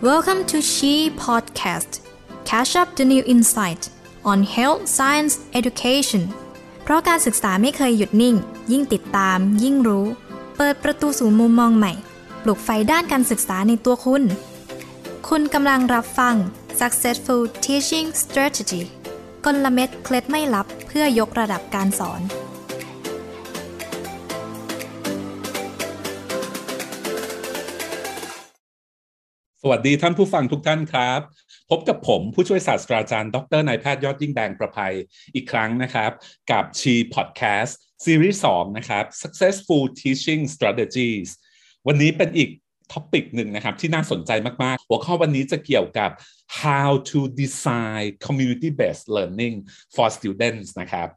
Welcome to She Podcast. Catch up the new insight on health, science, education. เพราะการศึกษาไม่เคยหยุดนิ่ง ยิ่งติดตาม ยิ่งรู้ เปิดประตูสู่มุมมองใหม่ ปลุกไฟด้านการศึกษาในตัวคุณ คุณกำลังรับฟัง Successful Teaching Strategy กลเม็ดเคล็ดไม่ลับเพื่อยกระดับการสอน สวัสดีท่านผู้ฟังทุกท่านครับ พบกับผมผู้ช่วยศาสตราจารย์ ดรนายแพทย์ยอดยิ่งแดงประภัยอีกครั้งนะครับ กับชีพอดแคสต์ซีรีส์2นะครับ Successful Teaching Strategies วันนี้เป็นอีก topic หนึ่งนะครับ ที่น่าสนใจมาก ๆ หัวข้อวันนี้จะเกี่ยวกับ how to design community based learning for students นะครับ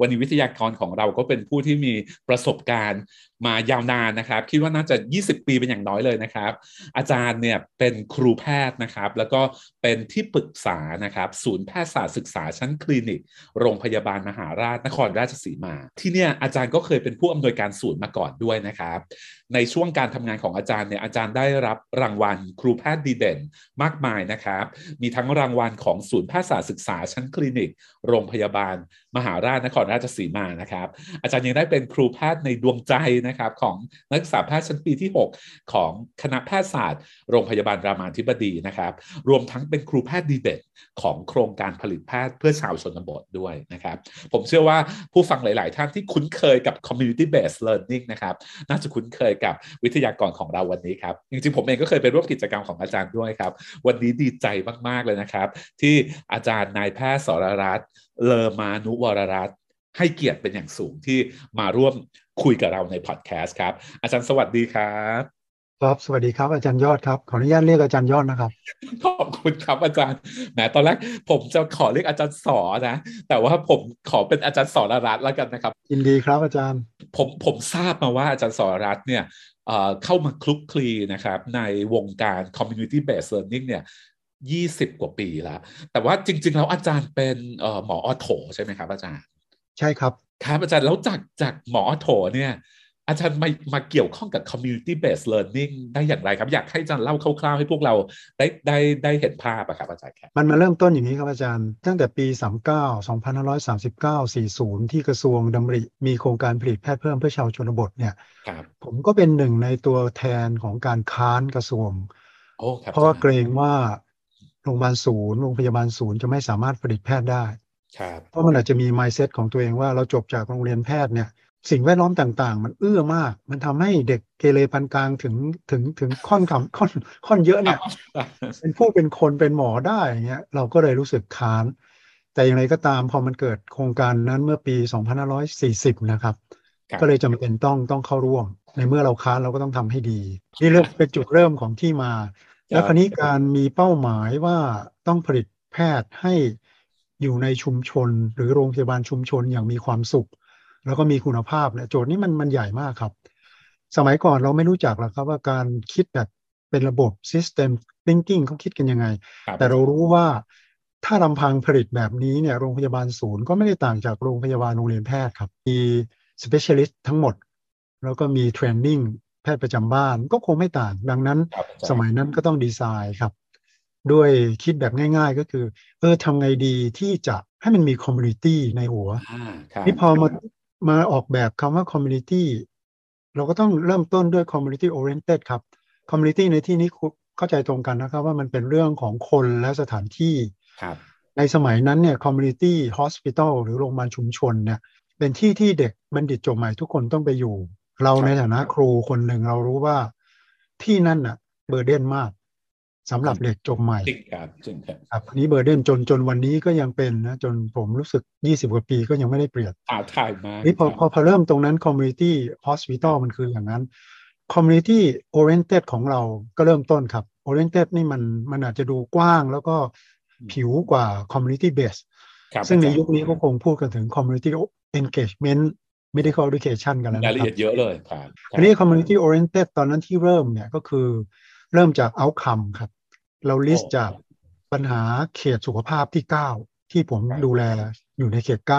วันนี้วิทยากรของเราก็เป็นผู้ที่มีประสบการณ์ มายาวนานนะครับ คิดว่าน่าจะ 20 ปีเป็นอย่างน้อยเลยนะครับ อาจารย์เนี่ยเป็นครูแพทย์นะครับ แล้วก็เป็นที่ปรึกษานะครับ ศูนย์แพทยศาสตร์ศึกษาชั้นคลินิก โรงพยาบาลมหาราชนครราชสีมา ที่เนี่ยอาจารย์ก็เคยเป็นผู้อำนวยการศูนย์มาก่อนด้วยนะครับ ในช่วงการทำงานของอาจารย์เนี่ยอาจารย์ได้รับรางวัลครูแพทย์ดีเด่นมากมายนะครับ มีทั้งรางวัลของศูนย์แพทยศาสตร์ศึกษาชั้นคลินิก โรงพยาบาล มหาราชนครราชสีมานะครับ อาจารย์ยังได้เป็นครูแพทย์ในดวงใจนะครับของนักศึกษาแพทย์ชั้นปีที่ 6 ของคณะแพทยศาสตร์ โรงพยาบาลรามาธิบดีนะครับ รวมทั้งเป็นครูแพทย์ดีเด่นของโครงการผลิตแพทย์เพื่อชาวชนบทด้วยนะครับ ผมเชื่อว่าผู้ฟังหลาย ๆ ท่านที่คุ้นเคยกับ community based learning นะครับ น่าจะคุ้นเคยกับวิทยากรของเราวันนี้ครับ จริง ๆ ผมเองก็เคยไปร่วมกิจกรรมของอาจารย์ด้วยครับ วันนี้ดีใจมาก ๆ เลยนะครับ ที่อาจารย์นายแพทย์สรรัตน์เลอมานุวรรัตน์ให้เกียรติเป็นอย่างสูงที่มาร่วม คุยกับเราในพอดแคสต์ครับ อาจารย์สวัสดีครับครับ สวัสดีครับ อาจารย์ยอดครับ ขออนุญาตเรียกอาจารย์ยอดนะครับ ขอบคุณครับอาจารย์แหมตอนแรกผมจะขอเรียกอาจารย์สอนะ แต่ว่าผมขอเป็นอาจารย์สอรรัตน์แล้วกันนะครับ ยินดีครับอาจารย์ ผมผมทราบมาว่าอาจารย์สอรรัตน์เนี่ยเข้ามาคลุกคลีนะครับในวงการ community based learning เนี่ยยี่สิบกว่าปีแล้ว แต่ว่าจริง ๆ แล้วอาจารย์เป็นหมออโถใช่ไหมครับอาจารย์ ใช่ครับ ครับอาจารย์แล้วจากจากหมออโถเนี่ย อาจารย์มามาเกี่ยวข้องกับ community based learning ได้อย่างไรครับ อยากให้อาจารย์เล่าคร่าวๆให้พวกเราได้ได้ได้เห็นภาพอะครับอาจารย์ครับมันมาเริ่มต้นอย่างนี้ครับอาจารย์ ตั้งแต่ปี 39 2539 40 ที่กระทรวงดำริมีโครงการผลิตแพทย์เพิ่มเพื่อชาวชนบทเนี่ยครับผมก็เป็นหนึ่งในตัวแทนของการค้านกระทรวงโอ้ครับเพราะว่าเกรงว่าโรงพยาบาลศูนย์โรงพยาบาลศูนย์จะไม่สามารถผลิตแพทย์ได้ครับ เพราะมันอาจจะมี mindset ของตัวเองว่าเราจบจากโรงเรียนแพทย์เนี่ย สิ่งแวดล้อมต่างๆ มันเอื้อมาก มันทำให้เด็กเกเรปานกลางถึงถึงถึงค่อนคำค่อนค่อนเยอะเนี่ยเป็นผู้เป็นคนเป็นหมอได้อย่างเงี้ยเราก็เลยรู้สึกค้าน แต่อย่างไรก็ตามพอมันเกิดโครงการนั้นเมื่อปี 2540 นะครับครับก็เลยจำเป็นต้องต้องเข้าร่วม ในเมื่อเราค้านเราก็ต้องทำให้ดีนี่เริ่มเป็นจุดเริ่มของที่มา แล้วคราวนี้การมีเป้าหมายว่าต้องผลิตแพทย์ให้ อยู่ในชุมชน หรือโรงพยาบาลชุมชนอย่างมีความสุข แล้วก็มีคุณภาพเนี่ยโจทย์นี้มันมันใหญ่มากครับ สมัยก่อนเราไม่รู้จักหรอกครับว่าการคิดแบบเป็นระบบ system thinking เขาคิดกันยังไงครับแต่เรารู้ว่าถ้าลำพังผลิตแบบนี้เนี่ยโรงพยาบาลศูนย์ก็ไม่ได้ต่างจากโรงพยาบาลโรงเรียนแพทย์ครับ มี specialist ทั้งหมด แล้วก็มี training แพทย์ประจำบ้านก็คงไม่ต่าง ดังนั้นครับอาจารย์สมัยนั้นก็ต้องดีไซน์ครับ ด้วยคิดแบบง่ายๆ ก็คือ เออทำไงดีที่จะให้มันมี community ในหัวอ่าครับนี่พอมามาออกแบบคำว่า community เราก็ต้องเริ่มต้นด้วย community oriented ครับ community ในที่นี้เข้าใจตรงกันนะครับ ว่ามันเป็นเรื่องของคนและสถานที่ครับในสมัยนั้นเนี่ย community hospital หรือโรงพยาบาลชุมชนเนี่ย เป็นที่ที่เด็กบัณฑิตจบใหม่ทุกคนต้องไปอยู่ เราในฐานะครูคนหนึ่งเรารู้ว่าที่นั่นน่ะเบอร์เดนมาก สำหรับเด็กจบใหม่จริงครับจริงครับครับอันนี้เบอร์เดนจนจนวันนี้ก็ยังเป็นนะจนผมรู้สึก 20 กว่าปีก็ยังไม่ได้เปลี่ยนท้าทายมากนี่พอครับพอพอเริ่มตรงนั้น community hospital มันคืออย่างนั้น community oriented ของเราก็เริ่มต้นครับ oriented นี่มันมันอาจจะดูกว้างแล้วก็ผิวกว่า community based ครับซึ่งในอาจารยุคนี้ก็คงพูดกันถึง community engagement medical education กันแล้วรายนะละครัเอียบดเยอะเลยครับอันนี้ community oriented ตอนนั้นที่เริ่มเนี่ยก็คือเริ่มจาก outcome ครับ เรา list จากปัญหาเขตสุขภาพที่9ที่ผมดูแลอยู่ในเขต9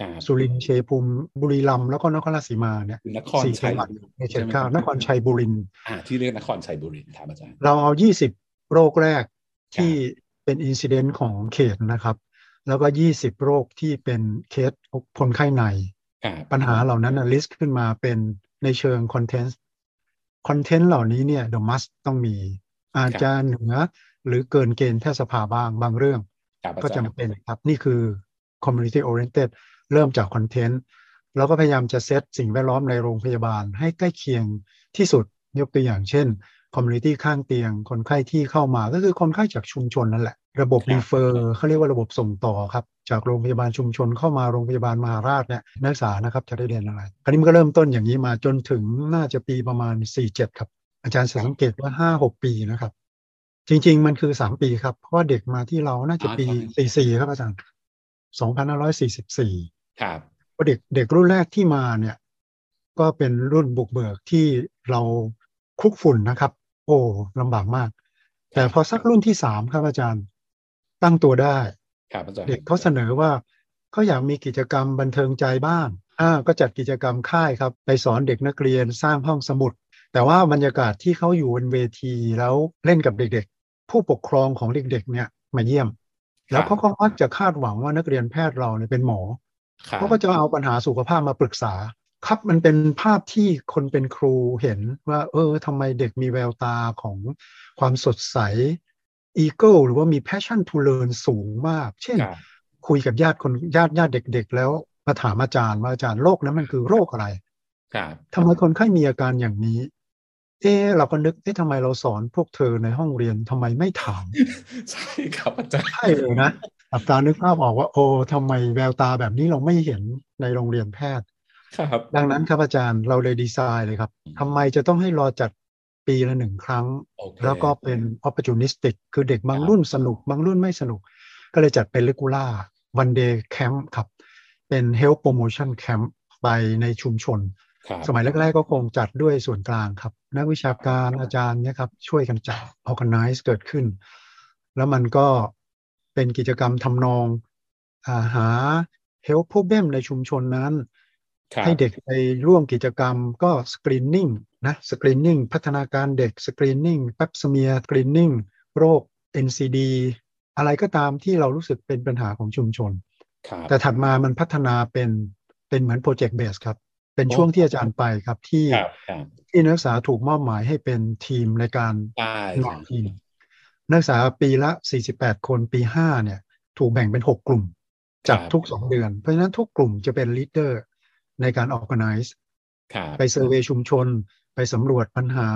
ครับสุรินทร์ชัยภูมิบุรีรัมย์แล้วก็นครราชสีมาเนี่ยนครสี่ชัจัยงหวัดในเขใช่ตไหมเก้ารับนครชัยบุรีรัมย์อ่าที่เรียกนครชัยบุรีครับอาจารย์ เราเอา20โรคแรกที่เป็นอินซิเดนต์ของเขตนะครับ แล้วก็20โรคที่เป็นเคสคนไข้ในครับปัญหาเหล่านั้นนะลิสต์ขึ้นมาเป็นในเชิงคอนเทนต์คอนเทนต์เหล่านี้เนี่ย the must ต้องมี อาจจะเหนือหรือเกินเกณฑ์แพทยสภาบ้างบางเรื่องครับอาก็จารจำย์เป็นครับ นี่คือ community oriented เริ่มจากคอนเทนต์แล้วก็พยายามจะเซตสิ่งแวดล้อมในโรงพยาบาลให้ใกล้เคียงที่สุดยกตัวอย่างเช่น community ข้างเตียง คนไข้ที่เข้ามาก็คือคนไข้จากชุมชนนั่นแหละ ระบบครับรีเฟอร์เขาเรียกว่าระบบส่งต่อครับ จากโรงพยาบาลชุมชนเข้ามาโรงพยาบาลมหาราชเนี่ยนักศึกษานะครับจะได้เรียนอะไร คราวนี้มันก็เริ่มต้นอย่างนี้มาจนถึงน่าจะปีประมาณ 47 ครับ อาจารย์สังเกตว่า5-6ปีนะครับ จริง ๆ มันคือ3ปีครับ เพราะว่าเด็กมาที่เราน่าจะปี44ครับอาจารย์2544ครับเพราะเด็กเด็กรุ่นแรกที่มาเนี่ย ก็เป็นรุ่นบุกเบิกที่เราคลุกฝุ่นนะครับ โอ้ลำบากมาก แต่พอสักรุ่นที่สามครับอาจารย์ตั้งตัวได้ครับอาจารย์เด็กเขาเสนอว่าเขาอยากมีกิจกรรมบันเทิงใจบ้างอ่าก็จัดกิจกรรมค่ายครับ ไปสอนเด็กนักเรียนสร้างห้องสมุด แต่ว่าบรรยากาศที่เขาอยู่บนเวทีแล้วเล่นกับเด็กๆ ผู้ปกครองของเด็กๆ เนี่ยมาเยี่ยม แล้วเขาก็มักจะคาดหวังว่านักเรียนแพทย์เราเนี่ยเป็นหมอครับเขาก็จะเอาปัญหาสุขภาพมาปรึกษา ครับมันเป็นภาพที่คนเป็นครูเห็นว่า เออทำไมเด็กมีแววตาของความสดใสอีเกิลหรือว่ามี passion to learn สูงมาก เช่นครับคุยกับญาติคนญาติญาติเด็ก ๆ แล้วมาถามอาจารย์ว่าอาจารย์โรคนั้นมันคือโรคอะไรครับทำไมคนไข้มีอาการอย่างนี้ เอ๊ะเราก็นึกเอ๊ะทำไมเราสอนพวกเธอในห้องเรียนทำไมไม่ถาม ใช่ครับอาจารย์ใช่เลยนะอัตรานึกภาพออกว่าโอ้ทำไมแววตาแบบนี้เราไม่เห็นในโรงเรียนแพทย์ครับดังนั้นครับอาจารย์เราเลยดีไซน์เลยครับทำไมจะต้องให้รอจัดปีละหนึ่งครั้งโอเคแล้วก็เป็น opportunistic คือเด็กบางครับรุ่นสนุก บางรุ่นไม่สนุก ก็เลยจัดเป็น regular one day camp ครับ เป็น health promotion camp ไปในชุมชนครับ สมัยแรก ๆ ก็คงจัดด้วยส่วนกลางครับ นักวิชาการอาจารย์เนี่ยครับ ช่วยกันจัด organize เกิดขึ้น แล้วมันก็เป็นกิจกรรมทำนองอาหา health problem ในชุมชนนั้นครับให้เด็กไปร่วมกิจกรรมก็ screening นะ screening พัฒนาการเด็ก screening Pap smear screening โรค NCD อะไรก็ตามที่เรารู้สึกเป็นปัญหาของชุมชนครับแต่ถัดมามันพัฒนาเป็นเป็นเหมือน project based ครับ เป็นช่วงที่อาจารย์ไปครับที่ครับครับที่นักศึกษาถูกมอบหมายให้เป็นทีมในการใช่คอรันบ run ทีม นักศึกษาปีละ 48 คนปี5เนี่ย ถูกแบ่งเป็น 6 กลุ่มจากทุก2เดือน เพราะฉะนั้นทุกกลุ่มจะเป็น leaderในการ organize ครับไป surveyชุมชน ไปสำรวจปัญหา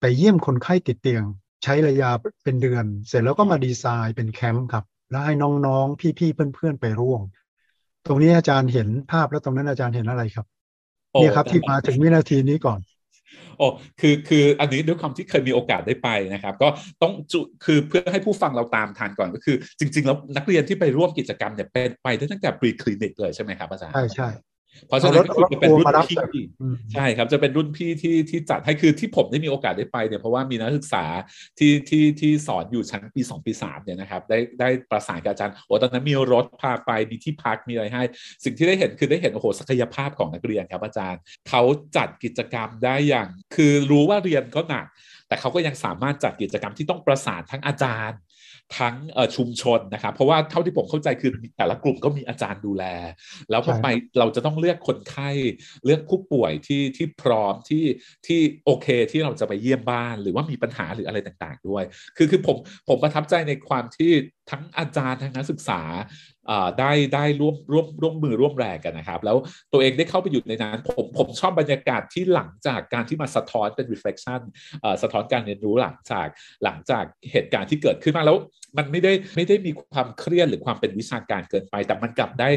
ไปเยี่ยมคนไข้ติดเตียง ใช้ระยะเป็นเดือน เสร็จแล้วก็มาดีไซน์เป็นแคมป์ครับ แล้วให้น้องๆ พี่ๆ เพื่อนๆ ไปร่วม ตรงนี้อาจารย์เห็นภาพแล้วตรงนั้นอาจารย์เห็นอะไรครับโอ้เนี่ยครับที่มาถึงวินาทีนี้ก่อนโอ้คือคืออันนี้ด้วยความที่เคยมีโอกาสได้ไปนะครับ ก็ต้องจูน คือเพื่อให้ผู้ฟังเราตามทันก่อนก็คือ จริง ๆ แล้วนักเรียนที่ไปร่วมกิจกรรมเนี่ยเป็นไปได้ตั้งแต่ pre clinic เลยใช่ไหมครับอาจารย์ใช่ใช่ เพราะฉะนั้นก็คือจะเป็นรุ่นเอารถพี่เอารถมารับอืมใช่ครับจะเป็นรุ่นพี่ที่ที่จัดให้คือที่ผมได้มีโอกาสได้ไปเนี่ยเพราะว่ามีนักศึกษาที่ที่ที่สอนอยู่ชั้นปี 2 ปี3เนี่ยนะครับได้ได้ประสานกับอาจารย์โอ้ตอนนั้นมีรถพาไปมีที่พักมีอะไรให้ สิ่งที่ได้เห็นคือได้เห็นโอ้โหศักยภาพของนักเรียนครับอาจารย์เขาจัดกิจกรรมได้อย่าง คือรู้ว่าเรียนก็หนัก แต่เขาก็ยังสามารถจัดกิจกรรมที่ต้องประสานทั้งอาจารย์ ทั้งเอ่อชุมชนนะครับเพราะว่าเท่าที่ผมเข้าใจคือแต่ละกลุ่มก็มีอาจารย์ดูแล แล้วพอใช่ไปเราจะต้องเลือกคนไข้เลือกผู้ป่วยที่ที่พร้อมที่ที่โอเคที่เราจะไปเยี่ยมบ้าน หรือว่ามีปัญหาหรืออะไรต่าง ๆ ด้วย คือคือผมผมประทับใจในความที่ ทั้งอาจารย์ทั้งนักศึกษาอ่าได้ได้ร่วมร่วมร่วมมือร่วมแรงกันนะครับ แล้วตัวเองได้เข้าไปอยู่ในนั้นผมผมชอบบรรยากาศที่หลังจากการที่มาสะท้อนเป็น reflection เอ่อสะท้อนการเรียนรู้หลังจากหลังจากเหตุการณ์ที่เกิดขึ้นมาแล้ว มันไม่ได้ไม่ได้มีความเครียดหรือความเป็นวิชาการเกินไป แต่มันกลับได้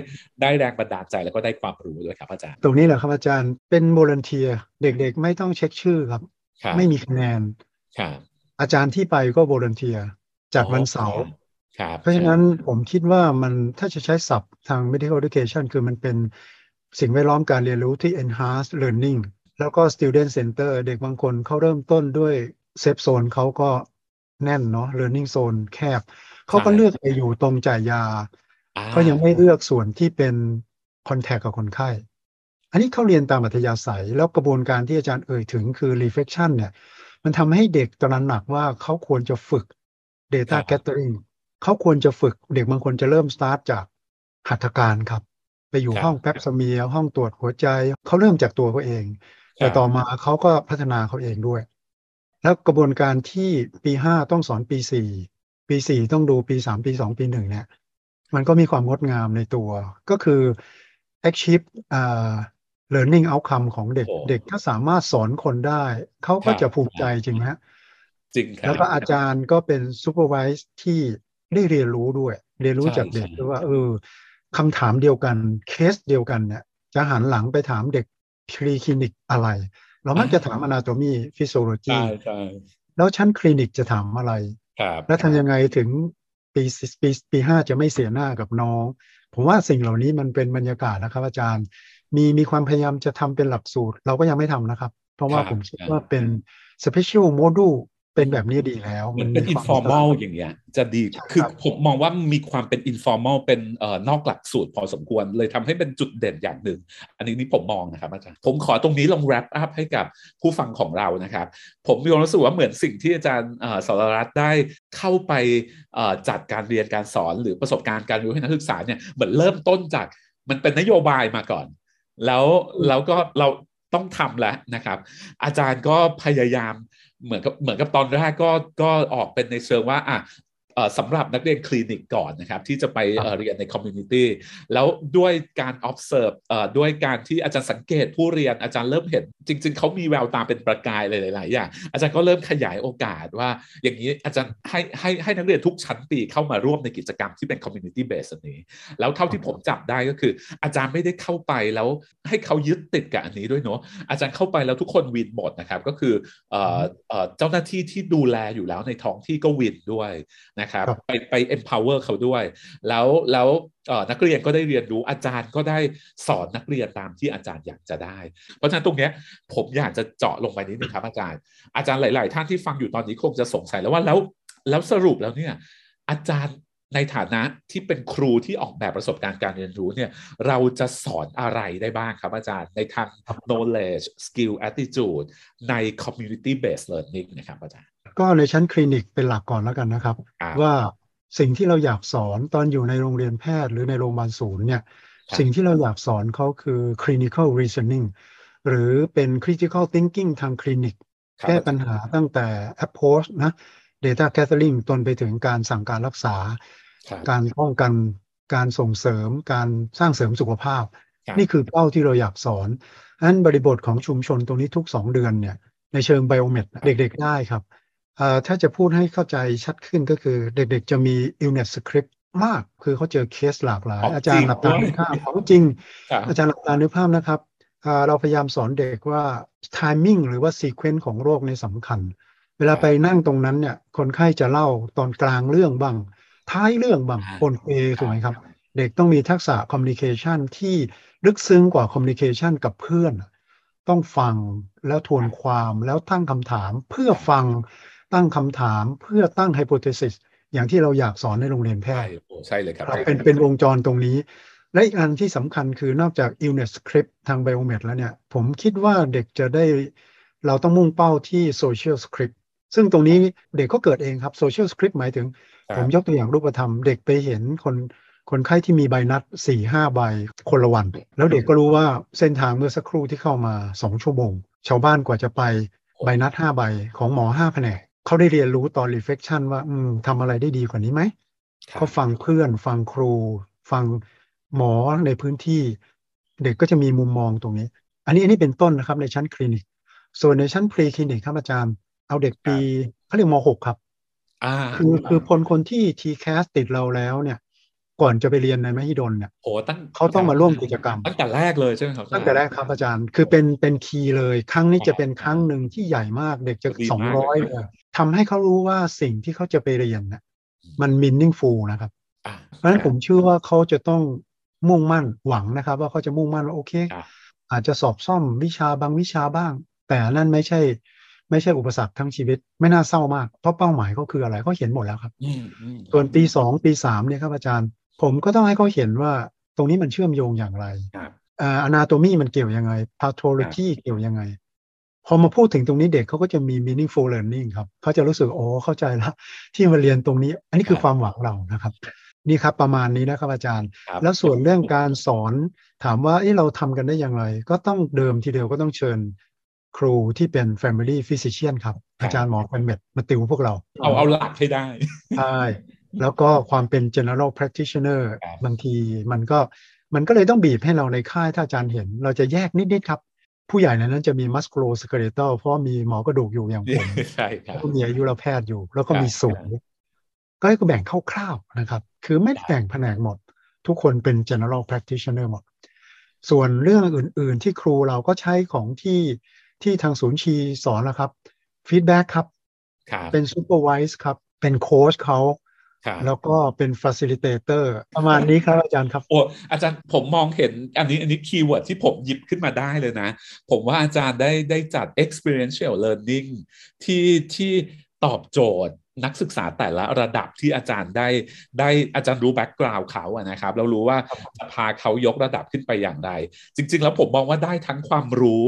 ได้แรงบันดาลใจแล้วก็ได้ความรู้ด้วยครับอาจารย์ ตรงนี้แหละครับอาจารย์เป็นโ o ล u n เทียเด็กๆ ไม่ต้องเช็คชื่อครับครับไม่มีคะแนนครับอาจารย์ที่ไปก็โ o ล u n เทียจัดวันเสาร์ครับ เพราะฉะนั้นผมคิดว่ามันถ้าจะใช้ศัพท์ทาง medical education คือมันเป็นสิ่งแวดล้อมการเรียนรู้ที่ enhance learning แล้วก็ student center เด็กบางคนเขาเริ่มต้นด้วย safe zone เขาก็แน่นเนาะ learning zone แคบ เขาก็เลือกไปอยู่ตรงจ่ายยาอ่าเขายังไม่เลือกส่วนที่เป็น contact กับคนไข้ อันนี้เขาเรียนตามอัธยาศัย แล้วกระบวนการที่อาจารย์เอ่ยถึงคือ reflection เนี่ย มันทำให้เด็กตระหนักว่าเขาควรจะฝึก Data Gathering เขาควรจะฝึกเด็กบางคนจะเริ่มสตาร์ทจากหัตถการครับ ไปอยู่ห้องแป๊บสเมียห้องตรวจหัวใจ เขาเริ่มจากตัวเขาเอง แต่ต่อมาเขาก็พัฒนาเขาเองด้วย แล้วกระบวนการที่ปีห้าต้องสอนปีสี่ปีสี่ต้องดูปีสามปีสองปีหนึ่งเนี่ย มันก็มีความงดงามในตัว ก็คือ achieve อ่า learning outcome ของเด็กเด็กถ้าสามารถสอนคนได้ เขาก็จะภูมิใจจริงไหมจริงครับแล้วก็อาจารย์ก็เป็น supervise ที่ ได้เรียนรู้ด้วย เรียนรู้จากเด็กด้วยว่าเออคำถามเดียวกันเคสเดียวกันเนี่ย จะหันหลังไปถามเด็กคลีคลินิกอะไร เรามักจะถาม anatomy physiology แล้วชั้นคลินิกจะถามอะไร แล้วทำยังไงถึงปีปีปีห้าจะไม่เสียหน้ากับน้อง ผมว่าสิ่งเหล่านี้มันเป็นบรรยากาศนะครับ อาจารย์ มีมีความพยายามจะทำเป็นหลักสูตร เราก็ยังไม่ทำนะครับ เพราะว่าผมคิดว่าเป็น special module เป็นแบบนี้ดีแล้ว มันเป็น informalอย่างเงี้ย จะดีคือผมมองว่ามีความเป็น informal เป็นเอ่อนอกหลักสูตรพอสมควรเลยทำให้เป็นจุดเด่นอย่างหนึ่ง อันนี้นี่ผมมองนะครับอาจารย์ ผมขอตรงนี้ลอง wrap up ให้กับผู้ฟังของเรานะครับ ผมมีความรู้สึกว่าเหมือนสิ่งที่อาจารย์สรรัตน์ได้เข้าไปจัดการเรียนการสอนหรือประสบการณ์การเรียนให้นักศึกษาเนี่ยเหมือนเริ่มต้นจากมันเป็นนโยบายมาก่อน แล้วแล้วก็เราต้องทำแล้วนะครับ อาจารย์ก็พยายาม เหมือนกับเหมือนกับตอนแรกก็ก็ออกเป็นในเชิงว่าอะ สำหรับนักเรียนคลินิกก่อนนะครับ ที่จะไปเรียนใน community แล้วด้วยการ observe ด้วยการที่อาจารย์สังเกตผู้เรียนอาจารย์เริ่มเห็น จริง ๆเขามีแววตาเป็นประกายหลายๆอย่างอาจารย์ก็เริ่มขยายโอกาสว่าอย่างนี้อาจารย์ให้ให้ให้นักเรียนทุกชั้นปีเข้ามาร่วมในกิจกรรมที่เป็น community base นี้ แล้วเท่าที่ผมจับได้ก็คือ อาจารย์ไม่ได้เข้าไปแล้วให้เขายึดติดกับอันนี้ด้วยเนาะอาจารย์เข้าไปแล้วทุกคนวินหมดนะครับก็คือเจ้าหน้าที่ที่ดูแลอยู่แล้วในท้องที่ก็วินด้วยนะครับไปไป empower เขาด้วย แล้วแล้วนักเรียนก็ได้เรียนรู้อาจารย์ก็ได้สอนนักเรียนตามที่อาจารย์อยากจะได้ เพราะฉะนั้นตรงนี้ผมอยากจะเจาะลงไปนิดนึงครับอาจารย์ อาจารย์หลาย ๆ ท่านที่ฟังอยู่ตอนนี้คงจะสงสัยแล้วว่าแล้วแล้วสรุปแล้วเนี่ยอาจารย์ ในฐานะที่เป็นครูที่ออกแบบประสบการณ์การเรียนรู้เนี่ยเราจะสอนอะไรได้บ้างครับอาจารย์ในทาง knowledge skill attitude ใน community based learning นะครับอาจารย์ ก็ในชั้นคลินิกเป็นหลักก่อนแล้วกันนะครับ ว่าสิ่งที่เราอยากสอนตอนอยู่ในโรงเรียนแพทย์หรือในโรงพยาบาลศูนย์เนี่ยสิ่งที่เราอยากสอนเขาคือ clinical reasoning หรือเป็น critical thinking ทางคลินิก แก้ปัญหาตั้งแต่ approach นะ data gathering ตนไปถึงการสั่งการรักษา การป้องกันการส่งเสริมการสร้างเสริมสุขภาพ นี่คือเป้าที่เราอยากสอนอันบริบทของชุมชนตรงนี้ทุกสองเดือนเนี่ย ในเชิงไบโอเมดเด็กๆได้ครับถ้าจะพูดให้เข้าใจชัดขึ้นก็คือเด็กๆจะมี illness script มาก คือเขาเจอเคสหลากหลาย อาจารย์หลับตานึกภาพของจริง อาจารย์หลับตานึกภาพนะครับ เราพยายามสอนเด็กว่า timing หรือว่า sequence ของโรคในสำคัญ เวลาไปนั่งตรงนั้นเนี่ย คนไข้จะเล่าตอนกลางเรื่องบ้าง ท้ายเรื่องบ้างปนเปถูกไหมครับ เด็กต้องมีทักษะ communication ที่ลึกซึ้งกว่า communication กับเพื่อน ต้องฟังแล้วทวนความแล้วตั้งคำถาม เพื่อฟังตั้งคำถามเพื่อตั้งไฮโปเทซิสอย่างที่เราอยากสอนในโรงเรียนแพทย์ใช่เลยครับ เป็นเป็นวงจรตรงนี้ และอีกอันที่สำคัญคือนอกจาก illness script ทางไบโอเมดแล้วเนี่ย ผมคิดว่าเด็กจะได้เราต้องมุ่งเป้าที่ social script ซึ่งตรงนี้เด็กก็เกิดเองครับ social script หมายถึง ผมยกตัวอย่างรูปธรรม เด็กไปเห็นคนคนไข้ที่มีใบนัดสี่ห้าใบคนละวัน แล้วเด็กก็รู้ว่าเส้นทางเมื่อสักครู่ที่เข้ามาสองชั่วโมง ชาวบ้านกว่าจะไปใบนัดห้าใบของหมอห้าแผนกเขาได้เรียนรู้ตอน reflection ว่าอืมทำอะไรได้ดีกว่านี้ไหมเขาฟังเพื่อนฟังครู ฟังหมอในพื้นที่ เด็กก็จะมีมุมมองตรงนี้ อันนี้อันนี้เป็นต้นนะครับในชั้นคลินิก ส่วนในชั้นพรีคลินิกครับอาจารย์ เอาเด็กปีเขาเรียกม .6 ครับคือคือคนคนที่ทีแคสติดเราแล้วเนี่ย ก่อนจะไปเรียนในมหิดลเนี่ยโอ้ตั้งเขาต้องมาร่วมกิจกรรม ตั้งแต่แรกเลยใช่ไหมครับตั้งแต่แรกครับอาจารย์ คือเป็นเป็นคีย์เลย ครั้งนี้จะเป็นครั้งหนึ่งที่ใหญ่มากเด็กจะสองร้อยเลยทำให้เขารู้ว่าสิ่งที่เขาจะไปเรียนเนี่ยมันมินนิ่งฟูลนะครับเพราะฉะนั้นผมเชื่อว่าเขาจะต้องมุ่งมั่นหวังนะครับ ว่าเขาจะมุ่งมั่นว่าโอเค อาจจะสอบซ่อมวิชาบางวิชาบ้าง แต่นั่นไม่ใช่ ไม่ใช่อุปสรรคทั้งชีวิต ไม่น่าเศร้ามาก เพราะเป้าหมายเขาคืออะไรเขาเห็นหมดแล้วครับส่วนปีสองปีสามเนี่ยครับอาจารย์ ผมก็ต้องให้เขาเห็นว่าตรงนี้มันเชื่อมโยงอย่างไรอนาโตมีมันเกี่ยวยังไงพาโทโลจีเกี่ยวยังไง พอมาพูดถึงตรงนี้เด็กเขาก็จะมี meaningful learning ครับเขาจะรู้สึกโอ้เข้าใจแล้ว ที่มาเรียนตรงนี้ อันนี้คือความหวังเรานะครับ นี่ครับประมาณนี้นะครับอาจารย์ครับแล้วส่วนเรื่องการสอนถามว่าเอ้เราทำกันได้อย่างไร ก็ต้องเดิมทีเดียวก็ต้องเชิญ ครูที่เป็น family physician ครับ อาจารย์หมอเป็นเม็ดมาติวพวกเรา เอาเอาหลักให้ได้ ใช่ แล้วก็ความเป็น general practitioner ครับบางทีมันก็มันก็เลยต้องบีบให้เราในค่ายถ้าอาจารย์เห็น เราจะแยกนิด ๆ ครับ ผู้ใหญ่ในนั้นจะมี musculoskeletal เพราะว่ามีหมอกระดูกอยู่อย่างผมใช่ครับแล้วก็มีอายุรแพทย์อยู่ แล้วก็ครับมีสูงก็ให้ก็แบ่งคร่าวๆนะครับ คือไม่ได้แบ่งแผนกหมด ทุกคนเป็น general practitioner หมด ส่วนเรื่องอื่น ๆ ที่ครูเราก็ใช้ของที่ ที่ทางศูนย์ชีสอนนะครับ feedback ครับครับ เป็น supervise ครับ เป็นโค้ชเขาครับแล้วก็เป็น facilitator ประมาณนี้ครับอาจารย์ครับ โอ้อาจารย์ผมมองเห็นอันนี้อันนี้ keyword ที่ผมหยิบขึ้นมาได้เลยนะ ผมว่าอาจารย์ได้ได้จัด experiential learning ที่ที่ตอบโจทย์นักศึกษาแต่ละระดับที่อาจารย์ได้ได้อาจารย์รู้แบ็กกราว n ์เขาอะนะครับแล้วรู้ว่าจะพาเขายกระดับขึ้นไปอย่างไร จริง ๆ แล้วผมมองว่าได้ทั้งความรู้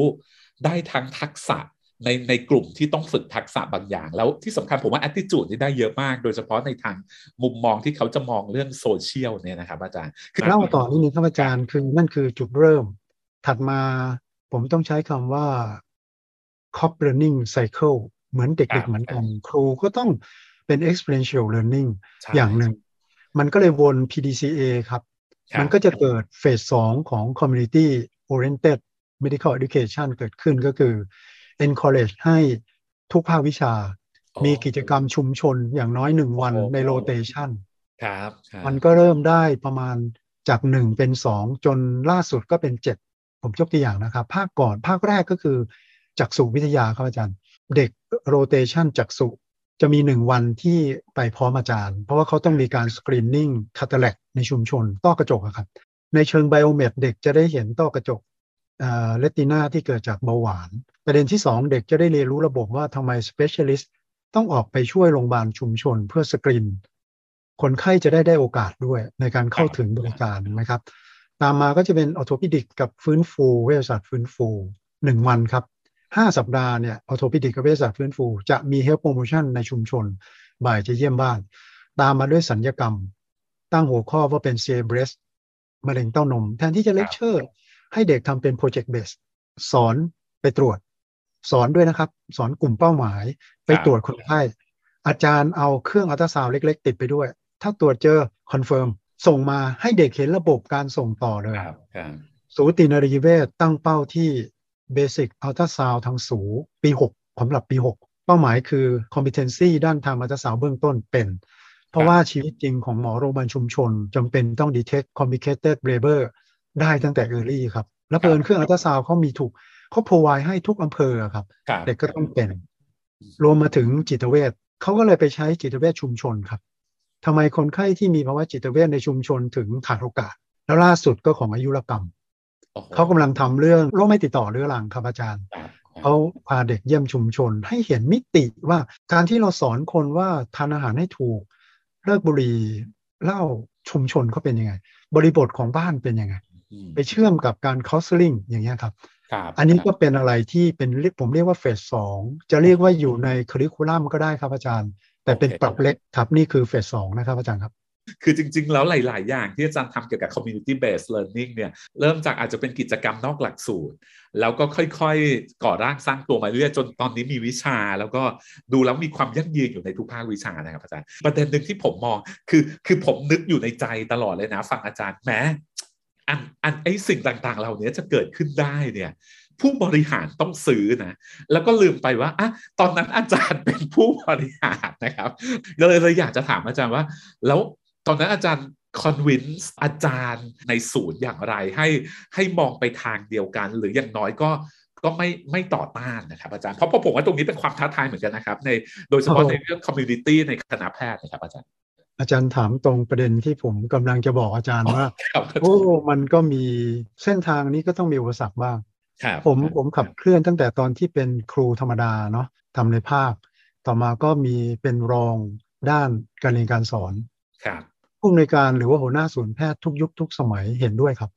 ได้ทั้งทักษะในในกลุ่มที่ต้องฝึกทักษะบางอย่าง แล้วที่สำคัญผมว่า attitude นี่ได้เยอะมาก โดยเฉพาะในทางมุมมองที่เขาจะมองเรื่องโซเชียลเนี่ยนะครับอาจารย์คือเล่าต่อนิดนึงครับอาจารย์คือนั่นคือจุดเริ่ม ถัดมาผมต้องใช้คำว่า cop learning cycle เหมือนครัเด็กบๆเหมือนกันครูก็ต้องเป็น experiential learning ใช่อย่างหนึ่ง มันก็เลยวน PDCA ครับครับ มันก็จะเกิดเฟสสองของ community oriented medical education เกิดขึ้นก็คือ encourage ให้ทุกภาควิชาอ๋อมีกิจกรรมชุมชนอย่างน้อยหนึ่งวันโอ้โหใน rotation ครับครับมันก็เริ่มได้ประมาณจากหนึ่งเป็นสองจนล่าสุดก็เป็นเจ็ดผมยกตัวอย่างนะครับ ภาคก่อนภาคแรกก็คือจักษุวิทยาครับอาจารย์ เด็กโรเตชันจักษุจะมีหนึ่งวันที่ไปพร้อมอาจารย์ เพราะว่าเขาต้องมีการสกรีนนิ่งคาตาแลกในชุมชน ต้อกระจกอะครับ ในเชิงไบโอเมดเด็กจะได้เห็นต้อกระจก retina ที่เกิดจากเบาหวาน ประเด็นที่ 2 เด็กจะได้เรียนรู้ระบบว่าทำไม specialist ต้องออกไปช่วยโรงพยาบาลชุมชนเพื่อสกรีนคนไข้จะได้ได้โอกาสด้วยในการเข้าถึงบริการนะครับ ตามมาก็จะเป็น orthopedic กับฟื้นฟูเวชศาสตร์ฟื้นฟูหนึ่งวันครับห้าสัปดาห์เนี่ย orthopedic กับเวชศาสตร์ฟื้นฟู จะมี health promotion ในชุมชน บ่ายจะเยี่ยมบ้าน ตามมาด้วยศัลยกรรม ตั้งหัวข้อว่าเป็น CA breastมะเร็งเต้านม แทนที่จะเลคเชอร์ ให้เด็กทำเป็น project based สอนไปตรวจ สอนด้วยนะครับ สอนกลุ่มเป้าหมาย ไปตรวจคนไข้อาจารย์เอาเครื่องอัลตราซาวด์เล็ก ๆ ติดไปด้วย ถ้าตรวจเจอ confirm ส่งมาให้เด็กเห็นระบบการส่งต่อเลยครับครับสูตินรีเวชตั้งเป้าที่ Basic Ultrasound ทางสูปี 6สำหรับปี 6 เป้าหมายคือ Competency ด้านทางอัลตราซาวด์เบื้องต้นเป็น เพราะว่าชีวิตจริงของหมอโรงพยาบาลชุมชนจำเป็นต้อง detect complicated labor ได้ตั้งแต่ early ครับ แล้วเปินเครื่องอัลตราซาวด์เขามีถูกเขา provide ให้ทุกอำเภอครับครับ เด็กก็ต้องเป็น รวมมาถึงจิตเวชเขาก็เลยไปใช้จิตเวชชุมชนครับทำไมคนไข้ที่มีภาวะจิตเวชในชุมชนถึงขาดโอกาส แล้วล่าสุดก็ของอายุรกรรมโอ้โหเขากำลังทำเรื่องโรคไม่ติดต่อเรื้อรังครับอาจารย์ครับเขาพาเด็กเยี่ยมชุมชนให้เห็นมิติว่าการที่เราสอนคนว่าทานอาหารให้ถูก เลิกบุหรี่เหล้าชุมชนเขาเป็นยังไง บริบทของบ้านเป็นยังไงอืม ไปเชื่อมกับการ counseling อย่างเงี้ยครับครับอันนี้ก็เป็นอะไรที่เป็นเรียกผมเรียกว่าเฟสสองจะเรียกว่าอยู่ในคริคูลัมก็ได้ครับอาจารย์ แต่เป็นปรับเล็กครับนี่คือเฟสสองนะครับอาจารย์ครับคือจริง ๆ แล้วหลาย ๆ อย่างที่อาจารย์ทำเกี่ยวกับ community based learning เนี่ยเริ่มจากอาจจะเป็นกิจกรรมนอกหลักสูตร แล้วก็ค่อย ๆ ก่อร่างสร้างตัวมาเรื่อยๆจนตอนนี้มีวิชา แล้วก็ดูแล้วมีความยั่งยืนอยู่ในทุกภาควิชานะครับอาจารย์ ประเด็นหนึ่งที่ผมมองคือคือผมนึกอยู่ในใจตลอดเลยนะ ฟังอาจารย์แหม้ อันอันไอสิ่งต่างๆ เหล่านี้จะเกิดขึ้นได้เนี่ยผู้บริหารต้องซื้อนะแล้วก็ลืมไปว่าอะตอนนั้นอาจารย์เป็นผู้บริหารนะครับเลยเลยอยากจะถามอาจารย์ว่า แล้วตอนนั้นอาจารย์ convince อาจารย์ในศูนย์อย่างไรให้ให้มองไปทางเดียวกัน หรืออย่างน้อยก็ก็ไม่ไม่ต่อต้านนะครับอาจารย์เพราะผมว่าตรงนี้เป็นความท้าทายเหมือนกันนะครับในโดยเฉพาะในเรื่องคอมมูนิตี้ในคณะแพทย์นะครับอาจารย์ อาจารย์ถามตรงประเด็นที่ผมกำลังจะบอกอาจารย์ว่าครับโอ้มันก็มีเส้นทางนี้ก็ต้องมีอุปสรรคบ้างครับผมผมขับเคลื่อนตั้งแต่ตอนที่เป็นครูธรรมดาเนาะทำในภาค ต่อมาก็มีเป็นรองด้านการเรียนการสอนครับผู้อำนวยการหรือว่าหัวหน้าศูนย์แพทย์ทุกยุคทุกสมัยเห็นด้วยครับ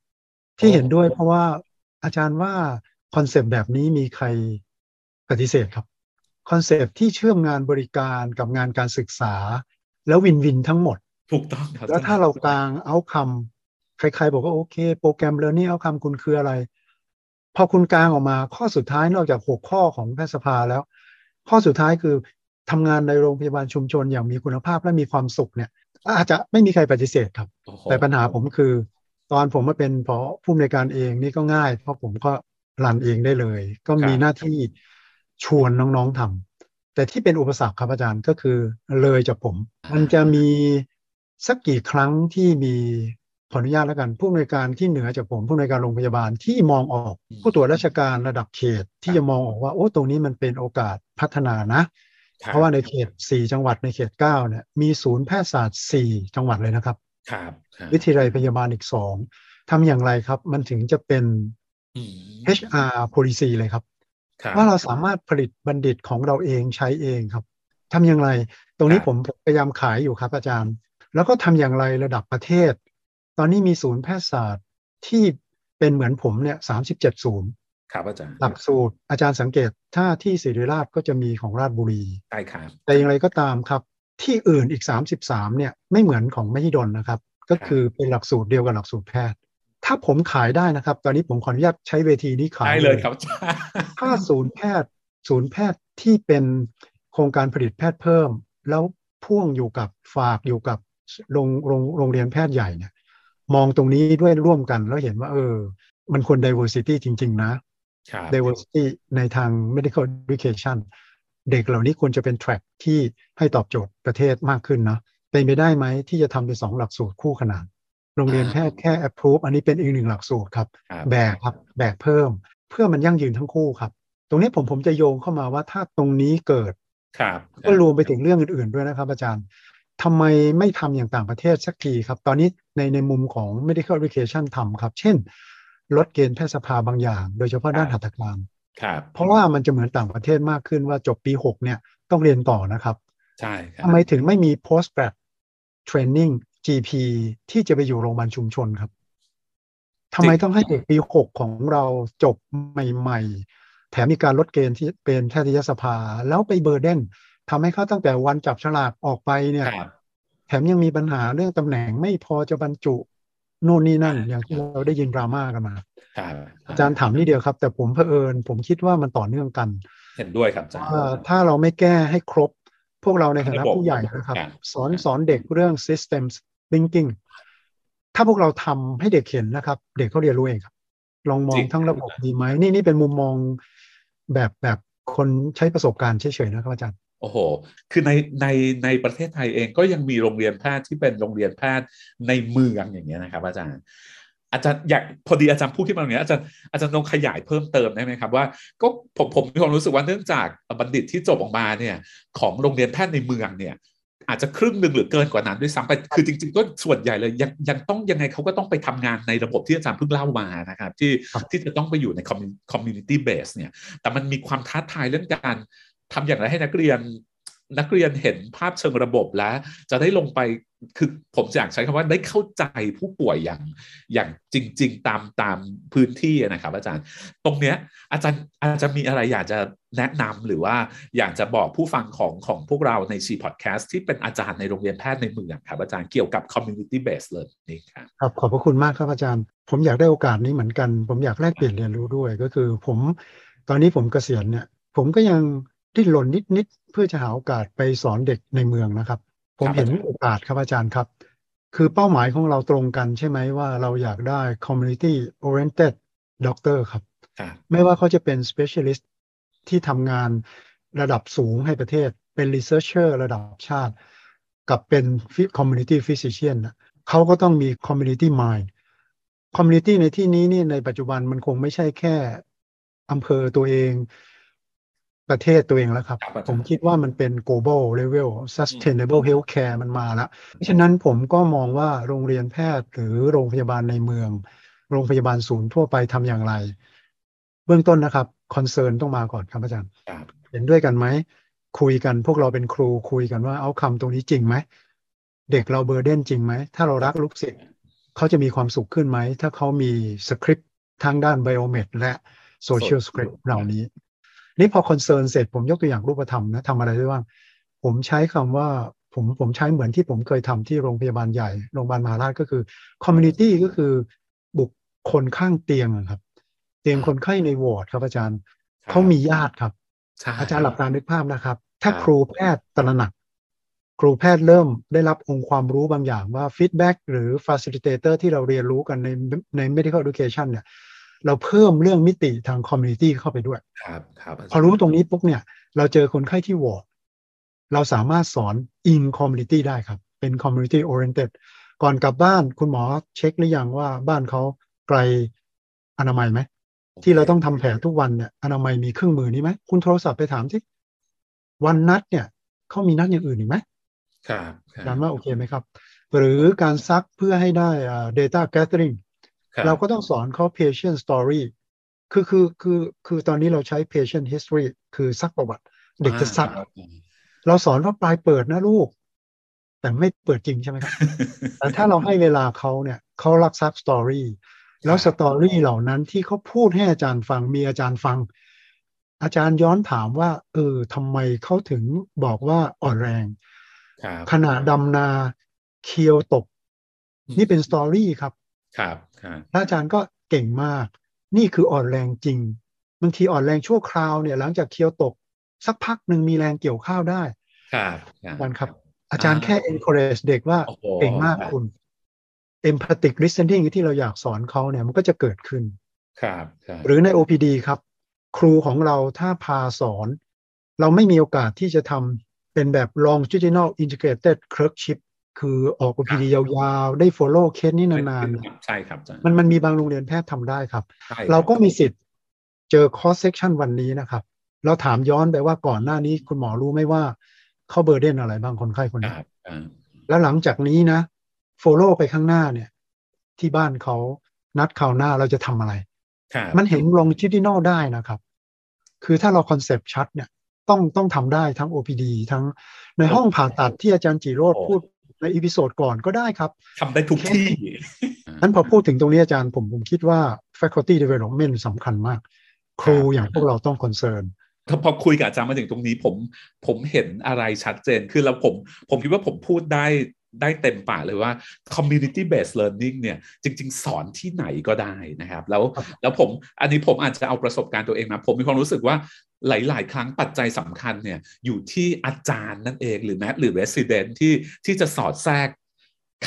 ที่เห็นด้วยเพราะว่าอาจารย์ว่า concept แบบนี้มีใครปฏิเสธครับ concept ที่เชื่อมงานบริการกับงานการศึกษา แล้ว win-win ทั้งหมด ถูกต้องครับแล้วถ้าเรากาง outcome ไกลๆ บอกว่าโอเค โปรแกรมเรียนนี่ outcome คุณคืออะไร พอคุณกางออกมาข้อสุดท้ายนอกจากหกข้อของแพทยสภาแล้ว ข้อสุดท้ายคือทำงานในโรงพยาบาลชุมชนอย่างมีคุณภาพและมีความสุขเนี่ย อาจจะไม่มีใครปฏิเสธครับโอ้โหแต่ปัญหาผมคือ ตอนผมมาเป็นพอผู้อำนวยการเองนี่ก็ง่าย เพราะผมก็รันเองได้เลย ก็มีหน้าที่ชวนน้องๆทำ แต่ที่เป็นอุปสรรคครับอาจารย์ก็คือเลยจากผม มันจะมีสักกี่ครั้งที่มีขออนุญาตแล้วกัน ผู้อำนวยการที่เหนือจากผม ผู้อำนวยการโรงพยาบาลที่มองออก ผู้ตรวจราชการระดับเขตที่จะมองออกว่าโอ้ตรงนี้มันเป็นโอกาสพัฒนานะคบเพราะว่าในเขต 4 จังหวัดในเขต 9 เนี่ยมีศูนย์แพทยศาสตร์ 4 จังหวัดเลยนะครับ ครับครับวิทยาลัยพยาบาลอีก2ทำอย่างไรครับ มันถึงจะเป็นอืม HR policy เลยครับครับ ว่าเราสามารถผลิตบัณฑิตของเราเองใช้เองครับทำอย่างไร ตรงนี้ครับผมพยายามขายอยู่ครับอาจารย์ แล้วก็ทำอย่างไรระดับประเทศ ตอนนี้มีศูนย์แพทยศาสตร์ที่เป็นเหมือนผมเนี่ย37ศูนย์ครับอาจารย์หลักสูตรอาจารย์สังเกตถ้าที่ศิริราชก็จะมีของราชบุรีใช่ครับแต่อย่างไรก็ตามครับ ที่อื่นอีก 33เนี่ยไม่เหมือนของมหิดลนะครับ ก็คือเป็นหลักสูตรเดียวกับหลักสูตรแพทย์ ถ้าผมขายได้นะครับ ตอนนี้ผมขออนุญาตใช้เวทีนี้ขายได้เลยครับอาจารย์ถ้าศูนย์แพทย์ ศูนย์แพทย์ที่เป็นโครงการผลิตแพทย์เพิ่ม แล้วพ่วงอยู่กับฝากอยู่กับโรงโรงโรงเรียนแพทย์ใหญ่เนี่ย มองตรงนี้ด้วยร่วมกันแล้วเห็นว่า เออ มันควร diversity จริง ๆ นะครับ diversity ในทาง medical education เด็กเหล่านี้ควรจะเป็น track ที่ให้ตอบโจทย์ประเทศมากขึ้นนะเป็นไปได้ไหมที่จะทำเป็นสองหลักสูตรคู่ขนาน โรงเรียนแพทย์แค่ approve อันนี้เป็นอีกหนึ่งหลักสูตรครับครับ แบกครับแบกเพิ่ม เพื่อมันยั่งยืนทั้งคู่ครับ ตรงนี้ผมผมจะโยงเข้ามาว่าถ้าตรงนี้เกิดครับก็รวมไปถึงเรื่องอื่นๆด้วยนะครับ อาจารย์ทำไมไม่ทำอย่างต่างประเทศสักทีครับ ตอนนี้ในในมุมของ medical education ทำครับ เช่น ลดเกณฑ์แพทยสภาบางอย่าง โดยเฉพาะด้านหัตถการครับเพราะว่ามันจะเหมือนต่างประเทศมากขึ้นว่าจบปี6เนี่ยต้องเรียนต่อนะครับ ใช่ครับทำไมถึงไม่มี post grad training GP ที่จะไปอยู่โรงพยาบาลชุมชนครับทำไมต้องให้เด็กปี6ของเราจบใหม่ ๆ แถมมีการลดเกณฑ์ที่เป็นแพทยสภา แล้วไปเบอร์เดนทำให้เขาตั้งแต่วันจับฉลากออกไปเนี่ยครับแถมยังมีปัญหาเรื่องตำแหน่งไม่พอจะบรรจุโน่นนี่นั่นอ่าอย่างที่เราได้ยินดราม่ากันมาครับอาจารย์ถามนี่เดียวครับ แต่ผมเผอิญ ผมคิดว่ามันต่อเนื่องกัน เห็นด้วยครับอาจารย์ว่าถ้าเราไม่แก้ให้ครบ พวกเราในฐานะระบบผู้ใหญ่นะครับครับ สอนสอนเด็กเรื่อง system thinking ถ้าพวกเราทำให้เด็กเห็นนะครับ เด็กเขาเรียนรู้เองครับ ลองมองทั้งระบบดีไหมนี่นี่เป็นมุมมองแบบแบบคนใช้ประสบการณ์เฉยๆนะครับอาจารย์โอ้โห คือในในในประเทศไทยเองก็ยังมีโรงเรียนแพทย์ที่เป็นโรงเรียนแพทย์ในเมืองอย่างเงี้ยนะครับ อาจารย์ อาจารย์อยากพอดีอาจารย์พูดขึ้นมาอย่างเงี้ยอาจารย์อาจารย์ลองขยายเพิ่มเติมได้ไหมครับว่าก็ผมผมมีความรู้สึกว่าเนื่องจากบัณฑิตที่จบออกมาเนี่ยของโรงเรียนแพทย์ในเมืองเนี่ย อาจจะครึ่งหนึ่งหรือเกินกว่านั้นด้วยซ้ำไป คือจริงๆก็ส่วนใหญ่เลยยังยังต้องยังไงเขาก็ต้องไปทำงานในระบบที่อาจารย์เพิ่งเล่ามานะครับที่ครับที่จะต้องไปอยู่ใน community base เนี่ย แต่มันมีความท้าทายเรื่องการทำอย่างไรให้นักเรียน นักเรียนเห็นภาพเชิงระบบแล้ว จะได้ลงไปคือผมอยากใช้คำว่าได้เข้าใจผู้ป่วยอย่างอย่างจริง ๆ ตามตามพื้นที่นะครับ อาจารย์ ตรงเนี้ย อาจารย์อาจจะมีอะไรอยากจะแนะนำหรือว่าอยากจะบอกผู้ฟังของของพวกเราในชีพอดแคสต์ที่เป็นอาจารย์ในโรงเรียนแพทย์ในเมืองครับ อาจารย์เกี่ยวกับ community based learning ครับครับขอบพระคุณมากครับอาจารย์ ผมอยากได้โอกาสนี้เหมือนกัน ผมอยากแลกเปลี่ยนเรียนรู้ด้วยก็คือ ผมตอนนี้ผมเกษียณเนี่ยผมก็ยัง ดิ้นรนนิดๆเพื่อจะหาโอกาสไปสอนเด็กในเมืองนะครับ ผมเห็นโอกาสครับอาจารย์ครับ คือเป้าหมายของเราตรงกันใช่ไหมว่าเราอยากได้ community oriented doctor ครับครับไม่ว่าเขาจะเป็น specialist ที่ทำงานระดับสูงให้ประเทศเป็น researcher ระดับชาติ กับเป็น community physician นะเขาก็ต้องมี community mind community ในที่นี้นี่ในปัจจุบันมันคงไม่ใช่แค่อำเภอตัวเอง ประเทศตัวเองแล้วครับครับอาจารย์ผมคิดว่ามันเป็น global level sustainable healthcare มันมาแล้วเพราะฉะนั้นผมก็มองว่าโรงเรียนแพทย์หรือโรงพยาบาลในเมือง โรงพยาบาลศูนย์ทั่วไปทำอย่างไร เบื้องต้นนะครับ concern ต้องมาก่อนครับอาจารย์ครับเห็นด้วยกันไหม คุยกันพวกเราเป็นครูคุยกันว่า outcome ตรงนี้จริงไหม เด็กเรา burden จริงไหม ถ้าเรารักลูกศิษย์เขาจะมีความสุขขึ้นไหม ถ้าเขามีสคริปต์ทางด้าน biomed และ social script เหล่านี้ นี่พอ concern เสร็จผมยกตัวอย่างรูปธรรมนะทำอะไรได้บ้างผมใช้คำว่าผมผมใช้เหมือนที่ผมเคยทำที่โรงพยาบาลใหญ่ โรงพยาบาลมหาราชก็คือcommunity ก็คือบุคคลข้างเตียงครับ เตียงคนไข้ในวอร์ดครับอาจารย์เขามีญาติครับ อาจารย์หลับตานึกภาพนะครับ ถ้าครูแพทย์ตระหนัก ครูแพทย์เริ่มได้รับองค์ความรู้บางอย่างว่า feedback หรือ facilitator ที่เราเรียนรู้กันในใน medical education เนี่ย เราเพิ่มเรื่องมิติทาง community เข้าไปด้วย ครับครับพอรู้ตรงนี้ปุ๊บเนี่ย เราเจอคนไข้ที่วอร์ดเราสามารถสอน in community ได้ครับ เป็น community oriented ก่อนกลับบ้านคุณหมอเช็คหรือยังว่าบ้านเขาไกลอนามัยไหม ที่เราต้องทำแผลทุกวันเนี่ยอนามัยมีเครื่องมือนี้ไหม คุณโทรศัพท์ไปถามที่วันนัดเนี่ยเขามีนัดอย่างอื่นอีกไหมครับคถารัมบว่าโอเคไหมครับ หรือการซักเพื่อให้ได้อ่า data gathering ครับ เราก็ต้องสอนเขา patient story คือคือคือคือตอนนี้เราใช้ patient history คือซักประวัติ เด็กจะซักอ่าเราสอนว่าปลายเปิดนะลูก แต่ไม่เปิดจริงใช่ไหมครับ แต่ถ้าเราให้เวลาเขาเนี่ยเขารักซัก story แล้ว story เหล่านั้นที่เขาพูดให้อาจารย์ฟังมีอาจารย์ฟัง อาจารย์ย้อนถามว่า เออทำไมเขาถึงบอกว่าอ่อนแรงครับขณะดำนาเคียวตก นี่เป็น story ครับ ครับครับแล้วอาจารย์ก็เก่งมาก นี่คืออ่อนแรงจริงบางทีอ่อนแรงชั่วคราวเนี่ยหลังจากเคียวตก สักพักหนึ่งมีแรงเกี่ยวข้าวได้ ครับครัอาจารย์ครับ อาจารย์แค่ encourage เด็กว่าโอ้โหเก่งมากคุณ empathic listening ที่เราอยากสอนเขาเนี่ยมันก็จะเกิดขึ้นครับครับ หรือใน OPD ครับ ครูของเราถ้าพาสอน เราไม่มีโอกาสที่จะทำเป็นแบบ longitudinal integrated clerkship คือออก OPD ยาวๆ ได้ follow เคสนี้นานๆเนี่ยใช่ครับอาจารย์มันมันมีบางโรงเรียนแพทย์ทำได้ครับใช่เราก็มีสิทธิ์เจอ cross section วันนี้นะครับ เราถามย้อนไปว่าก่อนหน้านี้คุณหมอรู้ไหมว่าเขาเบอร์เดนอะไรบ้างคนไข้คนคนี้รับอ่าแล้วหลังจากนี้นะ follow ไปข้างหน้าเนี่ย ที่บ้านเขานัดคราวหน้าเราจะทำอะไรครับมันเห็น longitudinal ได้นะครับ คือถ้าเราคอนเซปต์ชัดเนี่ยต้องต้องทำได้ทั้ง OPD ทั้งในห้องผ่าตัดที่อาจารย์จิโรธพูด ใน episode ก่อนก็ได้ครับทำได้ทุกที่นั้นพอพูดถึงตรงนี้อาจารย์ผมผมคิดว่า faculty development สำคัญมาก ครูอย่างพวกเราต้อง concernถ้าพอคุยกับอาจารย์มาถึงตรงนี้ผมผมเห็นอะไรชัดเจนคือแล้วผมผมคิดว่าผมพูดได้ ได้เต็มปากเลยว่า community based learning เนี่ยจริง ๆ สอนที่ไหนก็ได้นะครับ แล้วครับแล้วผมอันนี้ผมอาจจะเอาประสบการณ์ตัวเองมาผมมีความรู้สึกว่าหลาย ๆ ครั้งปัจจัยสำคัญเนี่ยอยู่ที่อาจารย์นั่นเองหรือแม้หรือ resident ที่ที่จะสอดแทรก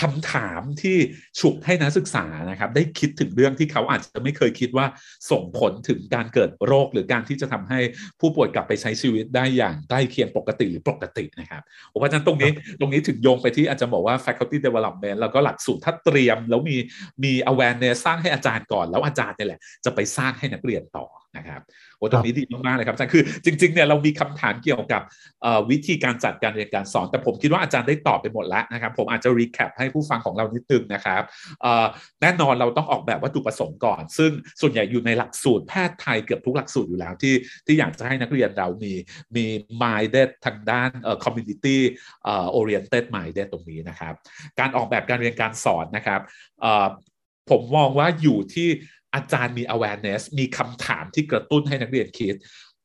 คำถามที่ฉุกให้นักศึกษานะครับ ได้คิดถึงเรื่องที่เขาอาจจะไม่เคยคิดว่าส่งผลถึงการเกิดโรค หรือการที่จะทำให้ผู้ป่วยกลับไปใช้ชีวิตได้อย่างใกล้เคียงปกติหรือปกตินะครับผมว่าอาจารย์ตรงนี้ตรงนี้ถึงโยงไปที่อาจารย์บอกว่า faculty development แล้วก็หลักสูตรถ้าเตรียม แล้วมีมี awareness สร้างให้อาจารย์ก่อน แล้วอาจารย์เนี่ยแหละจะไปสร้างให้นักเรียนต่อ นะครับโอ้ตรงนี้ดีมากๆเลยครับอาจารย์คือจริงๆเนี่ยเรามีคำถามเกี่ยวกับวิธีการจัดการเรียนการสอน แต่ผมคิดว่าอาจารย์ได้ตอบไปหมดแล้วนะครับ ผมอาจจะ recap ให้ผู้ฟังของเรานิดนึงนะครับแน่นอนเราต้องออกแบบวัตถุประสงค์ก่อน ซึ่งส่วนใหญ่อยู่ในหลักสูตรแพทย์ไทยเกือบทุกหลักสูตรอยู่แล้วที่ที่อยากจะให้นักเรียนเรามีมี minded ทางด้าน community oriented minded ตรงนี้นะครับ การออกแบบการเรียนการสอนนะครับผมมองว่าอยู่ที่ อาจารย์มี awareness มีคำถามที่กระตุ้นให้นักเรียนคิด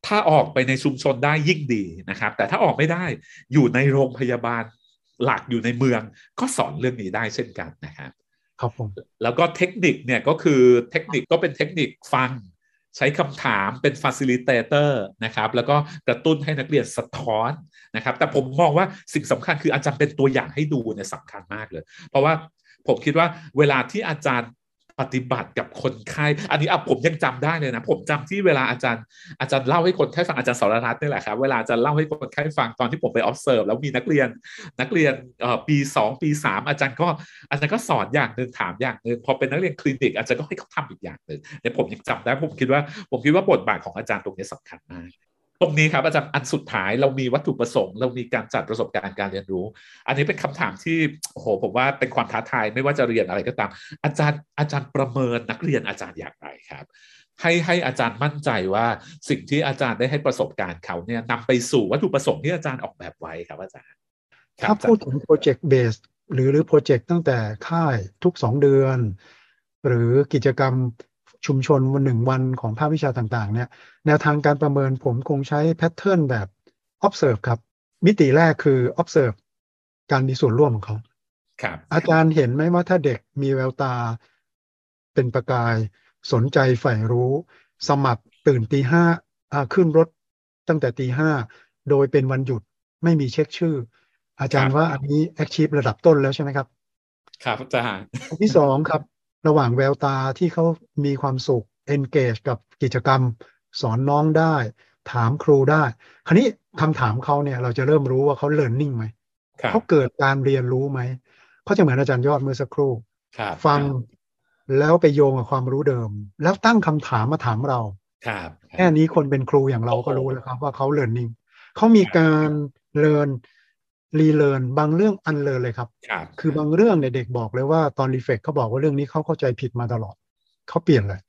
ถ้าออกไปในชุมชนได้ยิ่งดีนะครับ แต่ถ้าออกไม่ได้อยู่ในโรงพยาบาลหลักอยู่ในเมืองก็สอนเรื่องนี้ได้เช่นกันนะครับครับผมแล้วก็เทคนิคเนี่ยก็คือเทคนิคก็เป็นเทคนิคฟังใช้คำถามเป็น facilitator นะครับ แล้วก็กระตุ้นให้นักเรียนสะท้อนนะครับ แต่ผมมองว่าสิ่งสำคัญคืออาจารย์เป็นตัวอย่างให้ดูเนี่ยสำคัญมากเลย เพราะว่าผมคิดว่าเวลาที่อาจารย์ ปฏิบัติกับคนไข้อันนี้อะผมยังจำได้เลยนะ ผมจำที่เวลาอาจารย์อาจารย์เล่าให้คนไข้ฟังอาจารย์สารรัตน์นี่แหละครับเวลาอาจารย์เล่าให้คนไข้ฟังตอนที่ผมไป observe แล้วมีนักเรียนนักเรียนปีสองปีสามอาจารย์ก็อาจารย์ก็สอนอย่างหนึ่งถามอย่างหนึ่งพอเป็นนักเรียนคลินิกอาจารย์ก็ให้เขาทำอีกอย่างหนึ่งเนี่ยผมยังจำได้ผมคิดว่าผมคิดว่าบทบาทของอาจารย์ตรงนี้สำคัญมาก ตรงนี้ครับอาจารย์อันสุดท้ายเรามีวัตถุประสงค์ เรามีการจัดประสบการณ์การเรียนรู้ อันนี้เป็นคำถามที่โอ้โหผมว่าเป็นความท้าทายไม่ว่าจะเรียนอะไรก็ตาม อาจารย์อาจารย์ประเมินนักเรียนอาจารย์อย่างไรครับให้ให้อาจารย์มั่นใจว่าสิ่งที่อาจารย์ได้ให้ประสบการณ์เขาเนี่ยนำไปสู่วัตถุประสงค์ที่อาจารย์ออกแบบไว้ครับอาจารย์ครับถ้าพูดถึงโปรเจกต์เบสหรือหรือโปรเจกต์ตั้งแต่ค่ายทุกสองเดือน หรือกิจกรรม ชุมชนวันหนึ่งวันของภาควิชาต่างๆ เนี่ย แนวทางการประเมินผมคงใช้แพทเทิร์นแบบ observe ครับ มิติแรกคือ observe การมีส่วนร่วมของเขาครับ อาจารย์เห็นไหมว่าถ้าเด็กมีแววตา เป็นประกาย สนใจใฝ่รู้ สมัครตื่นตีห้าขึ้นรถตั้งแต่ตีห้าโดยเป็นวันหยุดไม่มีเช็คชื่อ อาจารย์ว่าอันนี้ achieve ระดับต้นแล้วใช่ไหมครับ ครับอาจารย์ที่สองครับ ระหว่างแววตาที่เขามีความสุข engage กับกิจกรรม สอนน้องได้ ถามครูได้ คราวนี้คำถามเขาเนี่ย เราจะเริ่มรู้ว่าเขา learning ไหมครับเขาเกิดการเรียนรู้ไหมเขาจะเหมือนอาจารย์ยอดเมื่อสักครู่ครับฟังแล้วไปโยงกับความรู้เดิม แล้วตั้งคำถามมาถามเราครับแค่นี้คนเป็นครูอย่างเราก็รู้แล้วครับว่าเขา learning เขามีการเรียน relearn บางเรื่อง unlearn เลยครับครับ คือบางเรื่องเนี่ยเด็กบอกเลยว่าตอน reflect เขาบอกว่าเรื่องนี้เขาเข้าใจผิดมาตลอด เขาเปลี่ยนเลย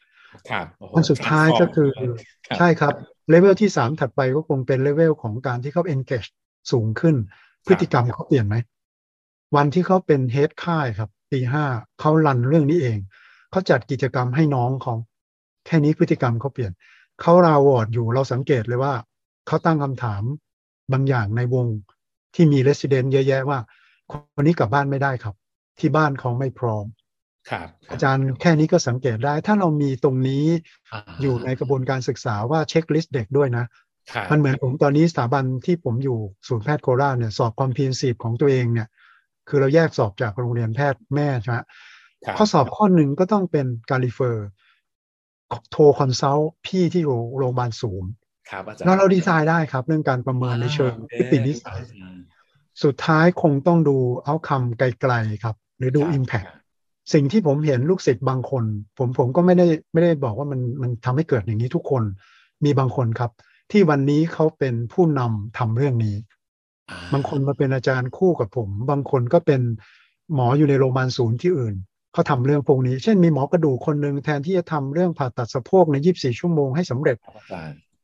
ครับโอ้โหอันสุดท้ายก็คือครับใช่ครับเลเวลที่สามถัดไปก็คงเป็นเลเวลของการที่เขา engage สูงขึ้น พฤติกรรมเขาเปลี่ยนไหม วันที่เขาเป็น head ค่ายครับปีห้าเขา run เรื่องนี้เอง เขาจัดกิจกรรมให้น้องเขาแค่นี้พฤติกรรมเขาเปลี่ยน เขา round ward อยู่เราสังเกตเลยว่า เขาตั้งคำถามบางอย่างในวง ที่มีเรส i ิเดนเยอะแยะว่า คนนี้กลับบ้านไม่ได้ครับ ที่บ้านเขาไม่พร้อมครับอาจารย์แค่นี้ก็สังเกตได้ ถ้าเรามีตรงนี้าอยู่ในกระบวนการศึกษาว่า checklist เด็กด้วยนะครับมันเหมือนผมตอนนี้สถาบันที่ผมอยู่ศูนย์แพทย์โคราชเนี่ยสอบ comprehensive ของตัวเองเนี่ย คือเราแยกสอบจากโรงเรียนแพทย์แม่ใช่ไหมครับข้อสอบข้อหนึ่งก็ต้องเป็นการ refer โทร consult พี่ที่โรงพยาบาลศูนย์ ครับอาจารย์แล้วเราดีไซน์ได้ครับ เรื่องการประเมินในเชิงโอคพฤตินิสัยอืมสุดท้ายคงต้องดู outcome ไกลๆครับ หรือดูครับ Impact สิ่งที่ผมเห็นลูกศิษย์บางคน ผมผมก็ไม่ได้ไม่ได้บอกว่ามันมันทำให้เกิดอย่างนี้ทุกคนมีบางคนครับ ที่วันนี้เขาเป็นผู้นำทำเรื่องนี้อ่บางคนมาเป็นอาจารย์คู่กับผม บางคนก็เป็นหมออยู่ในโรงพยาบาลศูนย์ที่อื่นเขาทำเรื่องพวกนี้ เช่นมีหมอกระดูกคนหนึ่งแทนที่จะทำเรื่องผ่าตัดสะโพกใน 24 ชั่วโมงให้สำเร็จ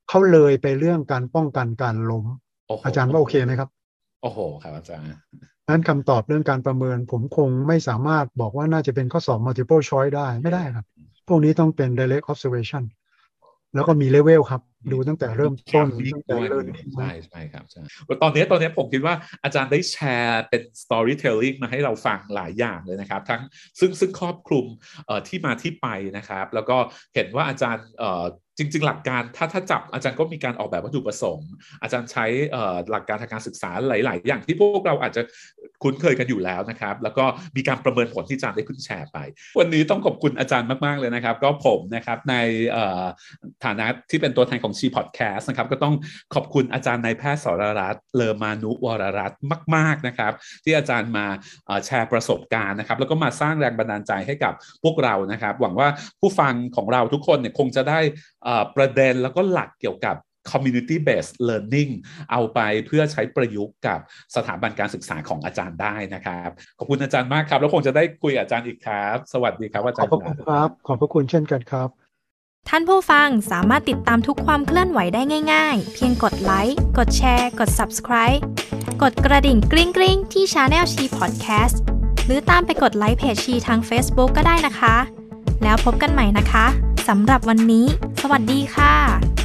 ครับอาจารย์เขาเลยไปเรื่องการป้องกันการล้มโโหอาจารย์ว่าโอเคไหมครับ โอ้โห ครับอาจารย์นั้นคำตอบเรื่องการประเมิน ผมคงไม่สามารถบอกว่าน่าจะเป็นข้อสอบ multiple choice ได้ไม่ได้ครับ พวกนี้ต้องเป็น direct observation แล้วก็มีเลเวลครับ ดูตั้งแต่เริ่มต้นยิ่งตั้งแต่ด้วยเริ่มใช่ใช่ครับใช่ตอนนี้ตอนนี้ผมคิดว่าอาจารย์ได้แชร์เป็น storytelling มาให้เราฟังหลายอย่างเลยนะครับ ทั้งซึ่งซึ่งครอบคลุมเอ่อที่มาที่ไปนะครับ แล้วก็เห็นว่าอาจารย์เอ่อ จริง ๆ หลักการถ้าถ้าจับอาจารย์ก็มีการออกแบบวัตถุประสงค์ อาจารย์ใช้หลักการทางการศึกษาหลาย ๆ อย่างที่พวกเราอาจจะ คุ้นเคยกันอยู่แล้วนะครับ แล้วก็มีการประเมินผลที่อาจารย์ได้ขึ้นแชร์ไป วันนี้ต้องขอบคุณอาจารย์มาก ๆ เลยนะครับ ก็ผมนะครับในฐานะที่เป็นตัวแทนของชีพอดแคสต์นะครับ ก็ต้องขอบคุณอาจารย์นายแพทย์สรรัตน์เลอมานุวรรัตน์มาก ๆ นะครับ ที่อาจารย์มาแชร์ประสบการณ์นะครับ แล้วก็มาสร้างแรงบันดาลใจให้กับพวกเรานะครับ หวังว่าผู้ฟังของเราทุกคนเนี่ยคงจะได้ประเด็นแล้วก็หลักเกี่ยวกับ community based learning เอาไปเพื่อใช้ประยุกต์กับสถาบันการศึกษาของอาจารย์ได้นะครับ ขอบคุณอาจารย์มากครับ แล้วคงจะได้คุยกับอาจารย์อีกครับ สวัสดีครับอาขจาอรบย์พระคุณครับ ขอบพระคุณเช่นกันครับ ท่านผู้ฟังสามารถติดตามทุกความเคลื่อนไหวได้ง่าย ๆ เพียงกดไลค์กดแชร์ กด Subscribe กดกระดิ่งกริ๊งกริ๊งๆที่ Channel ชีพอดแคสต์หรือตามไปกดไลค์เพจชีทาง Facebook ก็ได้นะคะ แล้วพบกันใหม่นะคะสำหรับวันนี้ สวัสดีค่ะ